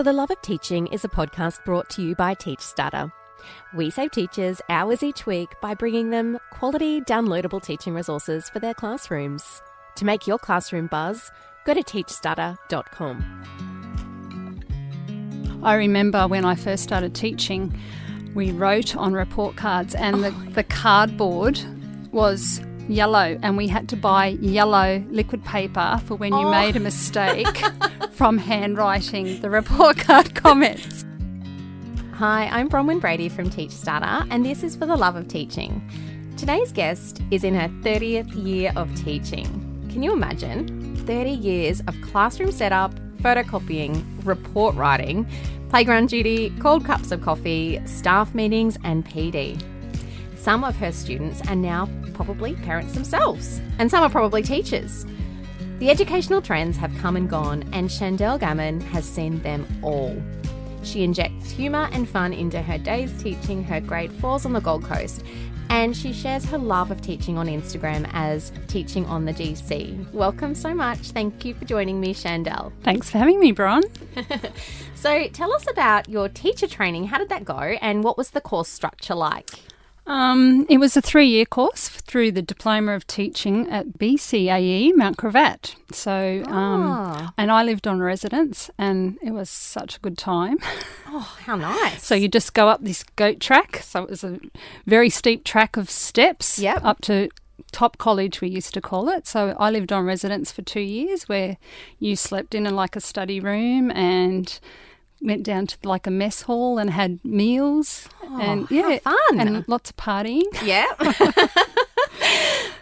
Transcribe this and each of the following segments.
For the Love of Teaching is a podcast brought to you by TeachStarter. We save teachers hours each week by bringing them quality downloadable teaching resources for their classrooms. To make your classroom buzz, go to teachstarter.com. I remember when I first started teaching, we wrote on report cards, and the, oh. the cardboard was yellow, and we had to buy yellow liquid paper for when you Oh. made a mistake from handwriting the report card comments. Hi, I'm Bronwyn Brady from Teach Starter, and this is For the Love of Teaching. Today's guest is in her 30th year of teaching. Can you imagine? 30 years of classroom setup, photocopying, report writing, playground duty, cold cups of coffee, staff meetings, and PD. Some of her students are now probably parents themselves, and some are probably teachers. The educational trends have come and gone, and Chandel Gammon has seen them all. She injects humour and fun into her days teaching her grade fours on the Gold Coast, and she shares her love of teaching on Instagram as Teaching on the GC. Welcome so much. Thank you for joining me, Chandel. Thanks for having me, Bron. So, tell us about your teacher training. How did that go, and what was the course structure like? Um, it was a three year course through the Diploma of Teaching at BCAE Mount Gravatt. So, um, Ah. and I lived on residence, and it was such a good time. Oh, how nice. So you just go up this goat track. So it was a very steep track of steps Yep. up to top college we used to call it. So I lived on residence for two years where you slept in a, like a study room and went down to like a mess hall and had meals oh, and how yeah fun. and lots of partying. Yeah.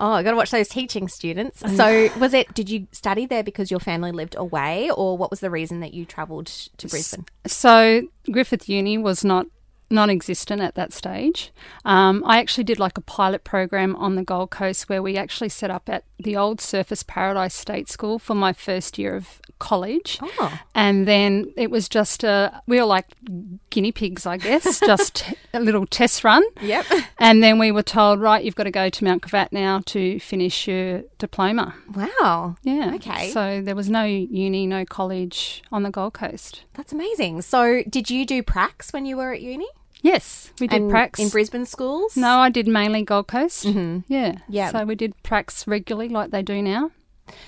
oh, I got to watch those teaching students. So, was it? Did you study there because your family lived away, or what was the reason that you travelled to Brisbane? So Griffith Uni was not non-existent at that stage. Um, I actually did like a pilot program on the Gold Coast where we actually set up at the old Surfers Paradise State School for my first year of college. Oh. And then it was just a, we were like guinea pigs, I guess, just a little test run. Yep. And then we were told, right, you've got to go to Mount Gravatt now to finish your diploma. Wow. Yeah. Okay. So there was no uni, no college on the Gold Coast. That's amazing. So, did you do pracs when you were at uni? Yes, we did And pracs. in Brisbane schools? No, I did mainly Gold Coast. Mm-hmm. Yeah. Yeah. So we did pracs regularly like they do now.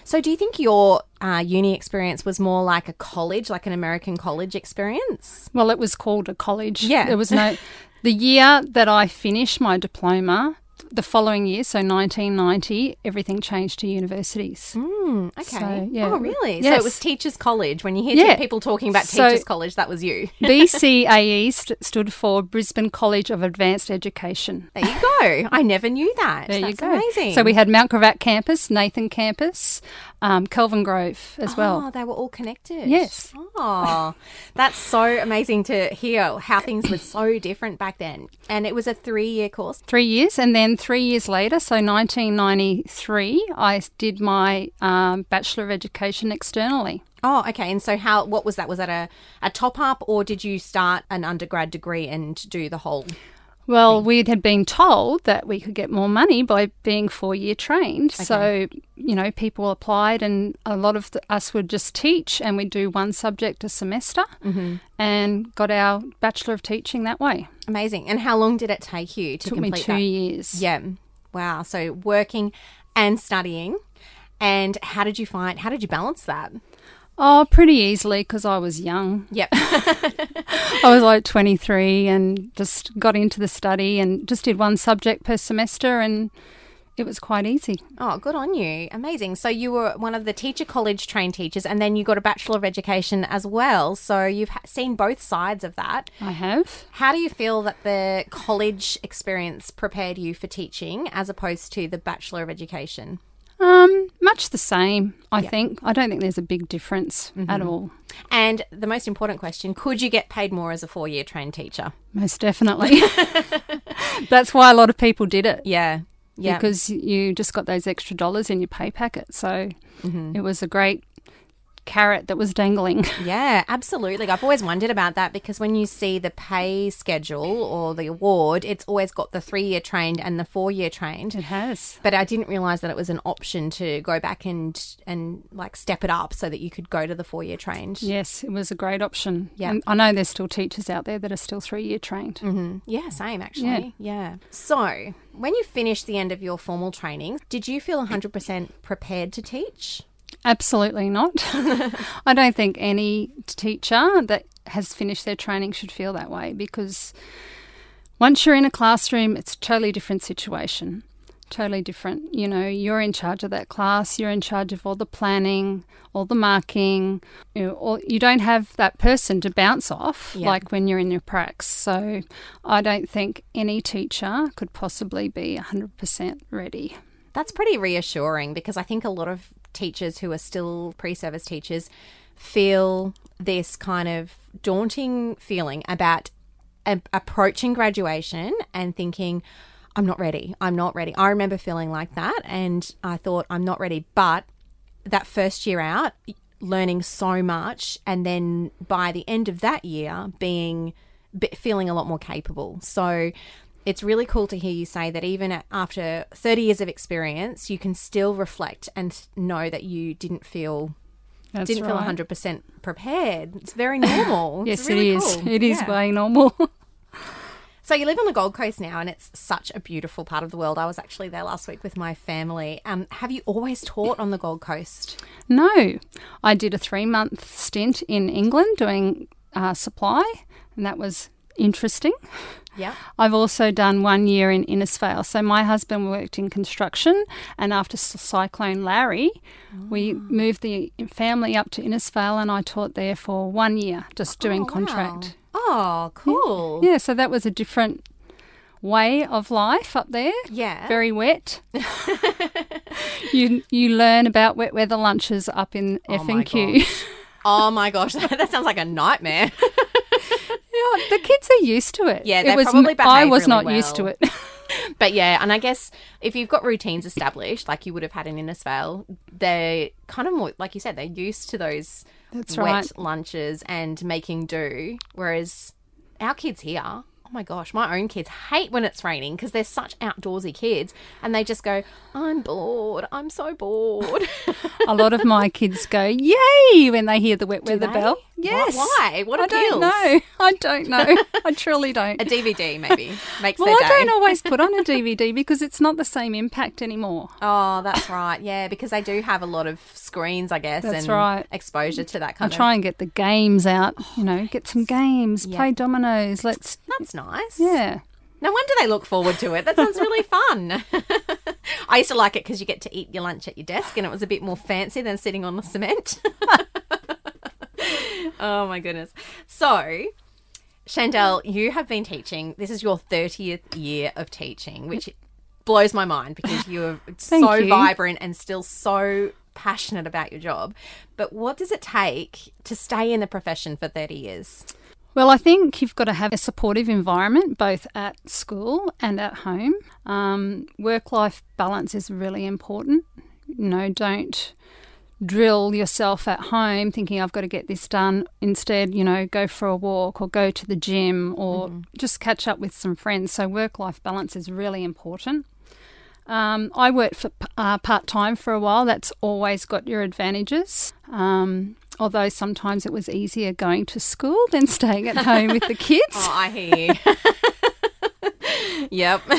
So, do you think your uh, uni experience was more like a college, like an American college experience? Well, it was called a college. Yeah. There was no. the year that I finished my diploma, the following year, so 1990, everything changed to universities. Hmm. Okay. So, yeah. Oh, really? So it was teachers' college. When you hear Yeah. people talking about So- teachers' college, that was you. BCAE st- stood for Brisbane College of Advanced Education. There you go. I never knew that. There That's you go. amazing. So we had Mount Gravatt campus, Nathan campus, um, Kelvin Grove as well. Oh, well. they were all connected. Yes. Oh, that's so amazing to hear how things were so different back then. And it was a three-year course. Three years, and then three years later, so 1993, I did my um, Bachelor of Education externally. Oh, okay. And so, how? What was that? Was that a, a top up, or did you start an undergrad degree and do the whole? Well, we had been told that we could get more money by being four year trained. So, you know, people applied, and a lot of the, us would just teach and we'd do one subject a semester mm-hmm. and got our Bachelor of Teaching that way. Amazing. And how long did it take you to took me two that? years. Yeah. Wow. So working and studying. And how did you find? How did you balance that? Oh, pretty easily because I was young. Yep. I was like 23 and just got into the study and just did one subject per semester and it was quite easy. Oh, good on you. Amazing. So you were one of the teacher college trained teachers and then you got a Bachelor of Education as well. So you've seen both sides of that. I have. How do you feel that the college experience prepared you for teaching as opposed to the Bachelor of Education? Um, much the same, I think. I don't think there's a big difference at all. And the most important question could you get paid more as a four year trained teacher? Most definitely. That's why a lot of people did it. Yeah. Yeah. Because you just got those extra dollars in your pay packet. So it was a great carrot that was dangling. Yeah, absolutely. I've always wondered about that because when you see the pay schedule or the award, it's always got the three year trained and the four year trained. It has. But I didn't realize that it was an option to go back and and like step it up so that you could go to the four year trained. Yes, it was a great option. Yeah. And I know there's still teachers out there that are still three year trained. Mm-hmm. Yeah, same actually. Yeah. So, when you finished the end of your formal training, did you feel 100% prepared to teach? Absolutely not. I don't think any teacher that has finished their training should feel that way because once you're in a classroom, it's a totally different situation. Totally different. You know, you're in charge of that class, you're in charge of all the planning, all the marking. You know, or you don't have that person to bounce off Yeah. like when you're in your pracs. So I don't think any teacher could possibly be 100% ready. That's pretty reassuring because I think a lot of teachers who are still pre service teachers feel this kind of daunting feeling about a- approaching graduation and thinking, I'm not ready. I'm not ready. I remember feeling like that and I thought, I'm not ready. But that first year out, learning so much, and then by the end of that year, being feeling a lot more capable. So it's really cool to hear you say that even after 30 years of experience, you can still reflect and know that you didn't feel That's didn't feel 100% prepared. It's very normal. Yes, it's really it is. cool. It is Yeah. way normal. So you live on the Gold Coast now, and it's such a beautiful part of the world. I was actually there last week with my family. Um, have you always taught on the Gold Coast? No, I did a three month stint in England doing uh, supply, and that was interesting. Yeah. I've also done one year in Innisfail. So my husband worked in construction, and after Cyclone Larry, we ah. moved the family up to Innisfail, and I taught there for one year, just doing Oh, contract. wow. Oh, cool. Yeah, so that was a different way of life up there. Yeah. Very wet. you you learn about wet weather lunches up in Oh FNQ. Oh my gosh, that sounds like a nightmare. Yeah, the kids are used to it. Yeah, it was, probably I was really not used to it. But yeah, and I guess if you've got routines established, like you would have had in Innisfail, they're kind of more, like you said, they're used to those That's wet right. lunches and making do. Whereas our kids here, my gosh, my own kids hate when it's raining because they're such outdoorsy kids and they just go, I'm bored. I'm so bored. a lot of my kids go yay when they hear the wet weather bell. Yes. why? What I don't know. I don't know. I truly don't. a DVD maybe makes well, I don't always put on a DVD because it's not the same impact anymore. Oh, that's right. Yeah, because they do have a lot of screens, I guess, That's and right. exposure to that I kind of. try and get the games out. You know, get some games, Yeah. play dominoes. Let's That's nice. Yeah. No wonder they look forward to it. That sounds really fun. I used to like it because you get to eat your lunch at your desk, and it was a bit more fancy than sitting on the cement. oh my goodness! So, Chandel, you have been teaching. This is your thirtieth year of teaching, which blows my mind because you're so you. vibrant and still so passionate about your job. But what does it take to stay in the profession for thirty years? Well, I think you've got to have a supportive environment both at school and at home. Um, Work life balance is really important. You know, don't drill yourself at home thinking I've got to get this done. Instead, you know, go for a walk or go to the gym or just catch up with some friends. So, work life balance is really important. Um, I worked for uh, part time for a while. That's always got your advantages. Um, although sometimes it was easier going to school than staying at home with the kids. Oh, I hear you. yep.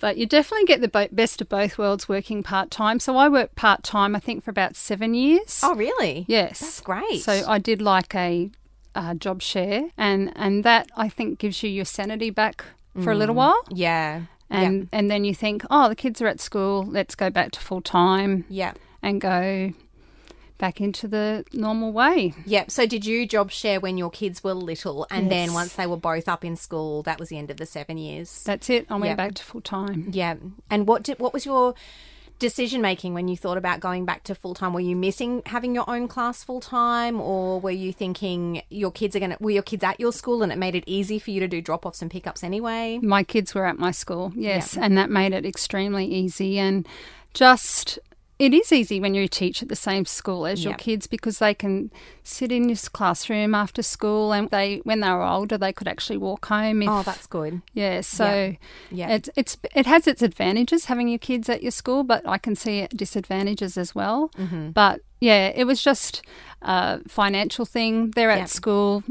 But you definitely get the best of both worlds working part time. So I worked part time, I think, for about seven years. Oh, really? yes, That's great. So I did like a, uh job share, and and that I think gives you your sanity back for a Mm. little while. yeah. And and then you think, oh, the kids are at school. Let's go back to full time Yeah. and go back into the normal way. Yep. So did you job share when your kids were little and then once they were both up in school, that was the end of the seven years? That's it. I went Yep. back to full time. Yeah. And what did what was your decision making when you thought about going back to full time? Were you missing having your own class full time or were you thinking your kids are gonna were your kids at your school and it made it easy for you to do drop offs and pickups anyway? My kids were at my school, yes, and that made it extremely easy and just it is easy when you teach at the same school as your kids because they can sit in this classroom after school and they when they were older they could actually walk home if, Oh, that's good. yeah so Yeah. it's it's it has its advantages having your kids at your school but I can see disadvantages as well Mm-hmm. but yeah it was just a financial thing they're at Yep. school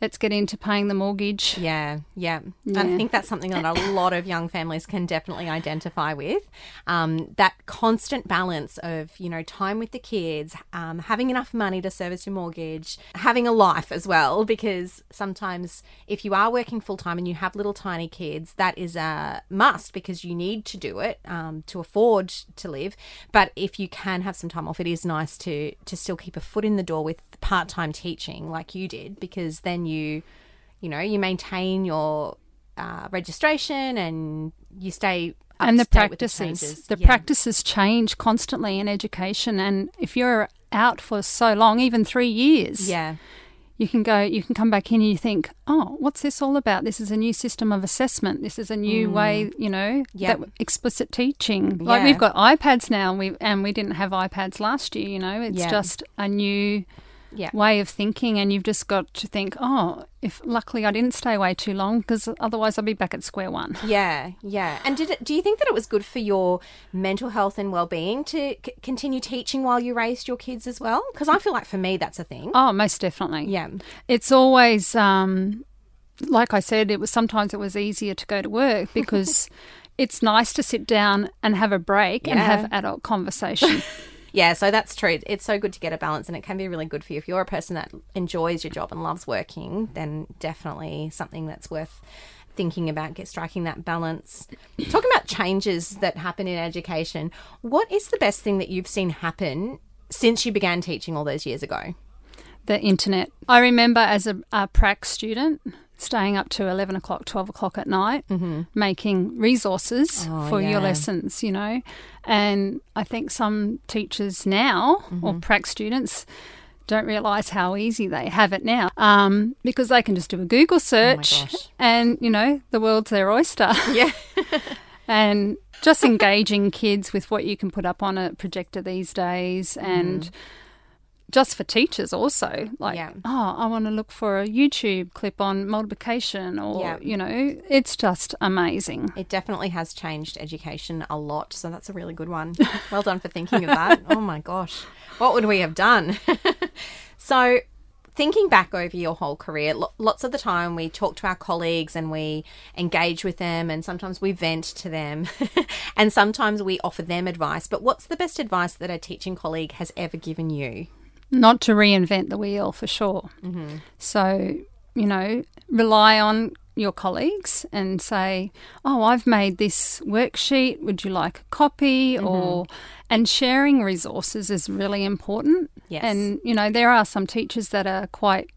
let's get into paying the mortgage Yeah, yeah. And I think that's something that a lot of young families can definitely identify with. Um, that constant balance of, you know, time with the kids, um, having enough money to service your mortgage, having a life as well, because sometimes if you are working full time and you have little tiny kids, that is a must because you need to do it um, to afford to live. But if you can have some time off, it is nice to, to still keep a foot in the door with part time teaching like you did, because then you you know you maintain your uh, registration and you stay up and the practices changes. the Yeah. practices change constantly in education and if you're out for so long even 3 years yeah you can go you can come back in and you think oh what's this all about this is a new system of assessment this is a new way you know Mm. Yep. that explicit teaching like Yeah. we've got iPads now and we and we didn't have iPads last year you know it's Yeah. just a new Yeah. way of thinking and you've just got to think oh if luckily I didn't stay away too long because otherwise I'd be back at square one yeah yeah and did it, do you think that it was good for your mental health and well-being to c- continue teaching while you raised your kids as well because i feel like for me that's a thing oh most definitely yeah It's always um, like I said. It was sometimes it was easier to go to work because it's nice to sit down and have a break and have adult conversation. Yeah, so that's true. It's so good to get a balance, and it can be really good for you. If you're a person that enjoys your job and loves working, then definitely something that's worth thinking about, get striking that balance. Talking about changes that happen in education, what is the best thing that you've seen happen since you began teaching all those years ago? the internet. I remember as a, a prac student staying up to eleven o'clock, twelve o'clock at night, making resources Mm-hmm. Oh, for yeah. your lessons. You know, and I think some teachers now or Mm-hmm. prac students. Don't realize how easy they have it now um, because they can just do a Google search Oh and you know the world's their oyster. Yeah. and just engaging kids with what you can put up on a projector these days and just for teachers also like Yeah. oh i want to look for a youtube clip on multiplication or Yeah. you know it's just amazing It definitely has changed education a lot, so that's a really good one. Well done for thinking of that. Oh my gosh, what would we have done? so, thinking back over your whole career, lots of the time we talk to our colleagues and we engage with them, and sometimes we vent to them, and sometimes we offer them advice. But what's the best advice that a teaching colleague has ever given you? Not to reinvent the wheel for sure. Mm-hmm. So you know rely on your colleagues and say oh i've made this worksheet. Would you like a copy? Mm-hmm. Or and sharing resources is really important. Yes. and you know there are some teachers that are quite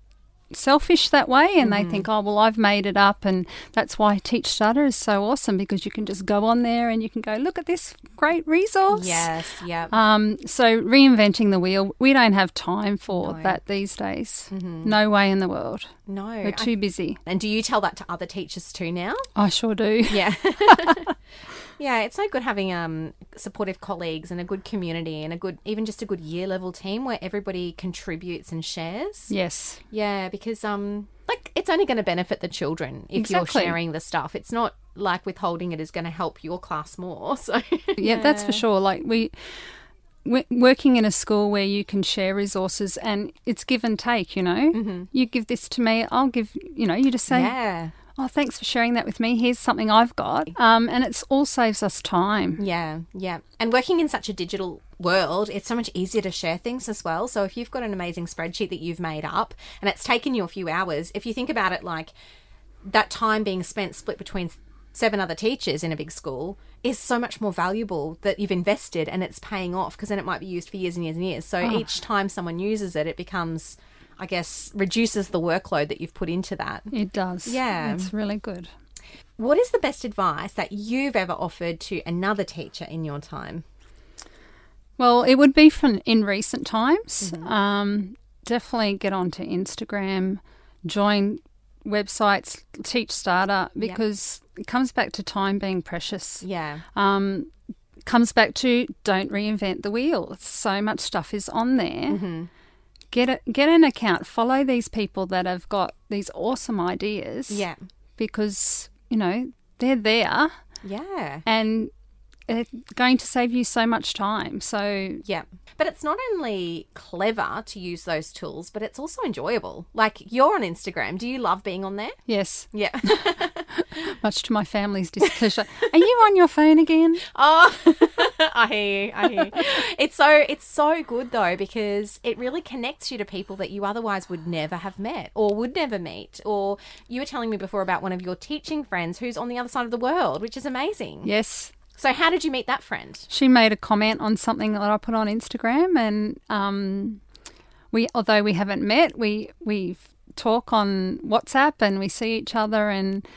selfish that way and they think oh well i've made it up and that's why teach starter is so awesome because you can just go on there and you can go look at this great resource Yes, yeah. um, so reinventing the wheel, we don't have time for No. Mm-hmm. that these days. No way in the world. no. We're I- too busy. and do you tell that to other teachers too now? I sure do. Yeah. yeah, it's so good having um supportive colleagues and a good community and a good even just a good year level team where everybody contributes and shares. Yes. Yeah, because um like it's only going to benefit the children if Exactly. you're sharing the stuff. It's not like withholding it is going to help your class more. So Yeah, that's for sure. Like we. Working in a school where you can share resources and it's give and take, you know. You give this to me, I'll give, you know, you just say, Yeah. "Oh, thanks for sharing that with me. Here's something I've got," um, and it's all saves us time. Yeah, yeah. And working in such a digital world, it's so much easier to share things as well. So if you've got an amazing spreadsheet that you've made up and it's taken you a few hours, if you think about it like that time being spent split between seven other teachers in a big school is so much more valuable that you've invested and it's paying off because then it might be used for years and years and years. So oh. each time someone uses it, it becomes, I guess, reduces the workload that you've put into that. It does. Yeah. It's really good. What is the best advice that you've ever offered to another teacher in your time? Well, it would be from in recent times. Mm-hmm. Um, definitely get onto Instagram, join websites, teach starter because it comes back to time being precious. Yeah. Um, comes back to don't reinvent the wheel. So much stuff is on there. Mm-hmm. Get a, get an account. Follow these people that have got these awesome ideas. Yeah. Because you know they're there Yeah. and it's going to save you so much time. So Yeah. But it's not only clever to use those tools, but it's also enjoyable. Like you're on Instagram. Do you love being on there? yes, Yeah. much to my family's displeasure. Are you on your phone again? oh, I hear you. I hear you. It's so it's so good though because it really connects you to people that you otherwise would never have met or would never meet. Or you were telling me before about one of your teaching friends who's on the other side of the world, which is amazing. Yes. So how did you meet that friend? She made a comment on something that I put on Instagram, and um, we, although we haven't met, we we talk on WhatsApp and we see each other, and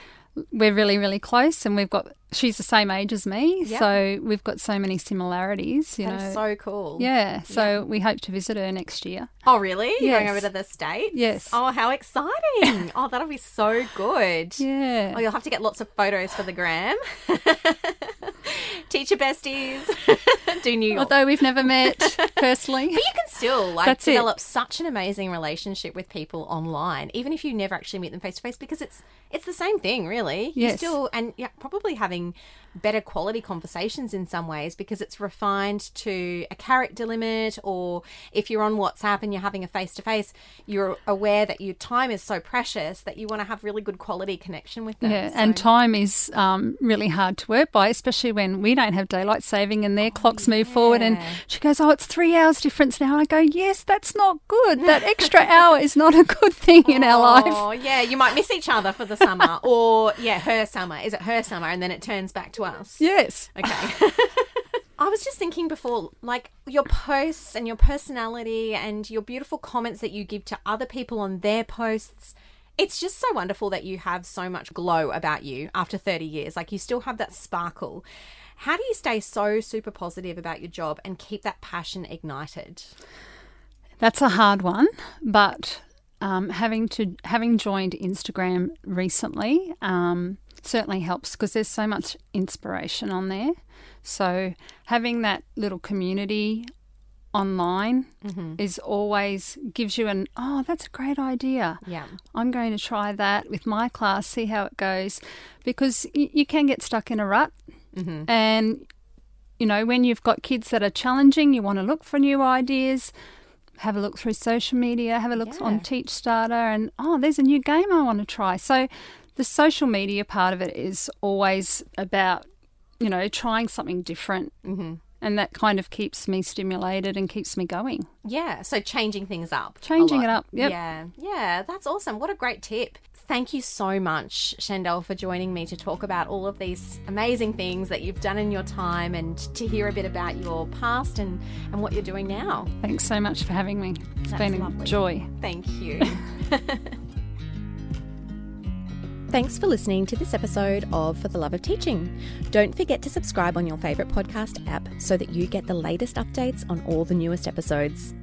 we're really really close. And we've got she's the same age as me, Yep. so we've got so many similarities. You That know, is so cool. yeah. So we hope to visit her next year. Oh, really? You're going over to the States? Yes. Oh, how exciting. oh, that'll be so good. Yeah. Oh, you'll have to get lots of photos for the gram. Teacher besties. Do New York. Although we've never met personally. but you can still like That's it. develop such an amazing relationship with people online, even if you never actually meet them face to face, because it's it's the same thing, really. You Yes. still and yeah, probably having better quality conversations in some ways because it's refined to a character limit, or if you're on WhatsApp and you're having a face to face, you're aware that your time is so precious that you want to have really good quality connection with them. Yeah, and time is um, really hard to work by, especially when we don't have daylight saving and their clocks move forward. And she goes, "Oh, it's three hours difference now." I go, "Yes, that's not good. That extra hour is not a good thing in our life." Oh, yeah, you might miss each other for the summer, or yeah, her summer. Is it her summer, and then it turns back to us? Yes, Okay. I was just thinking before, like your posts and your personality and your beautiful comments that you give to other people on their posts. It's just so wonderful that you have so much glow about you after 30 years. Like you still have that sparkle. How do you stay so super positive about your job and keep that passion ignited? that's a hard one, but um, having to having joined Instagram recently um, certainly helps because there's so much inspiration on there. So having that little community online mm-hmm. is always gives you an oh that's a great idea Yeah. I'm going to try that with my class, see how it goes, because y- you can get stuck in a rut. Mm-hmm. And, you know, when you've got kids that are challenging, you want to look for new ideas. Have a look through social media, have a look Yeah. on Teach Starter, and oh, there's a new game I want to try. So, the social media part of it is always about, you know, trying something different. Mm-hmm. And that kind of keeps me stimulated and keeps me going. Yeah, so changing things up. Changing it up, yep. Yeah, yeah, that's awesome. What a great tip. Thank you so much, Shandell, for joining me to talk about all of these amazing things that you've done in your time and to hear a bit about your past and, and what you're doing now. Thanks so much for having me. It's That's been a lovely. joy. Thank you. Thanks for listening to this episode of For the Love of Teaching. Don't forget to subscribe on your favourite podcast app so that you get the latest updates on all the newest episodes.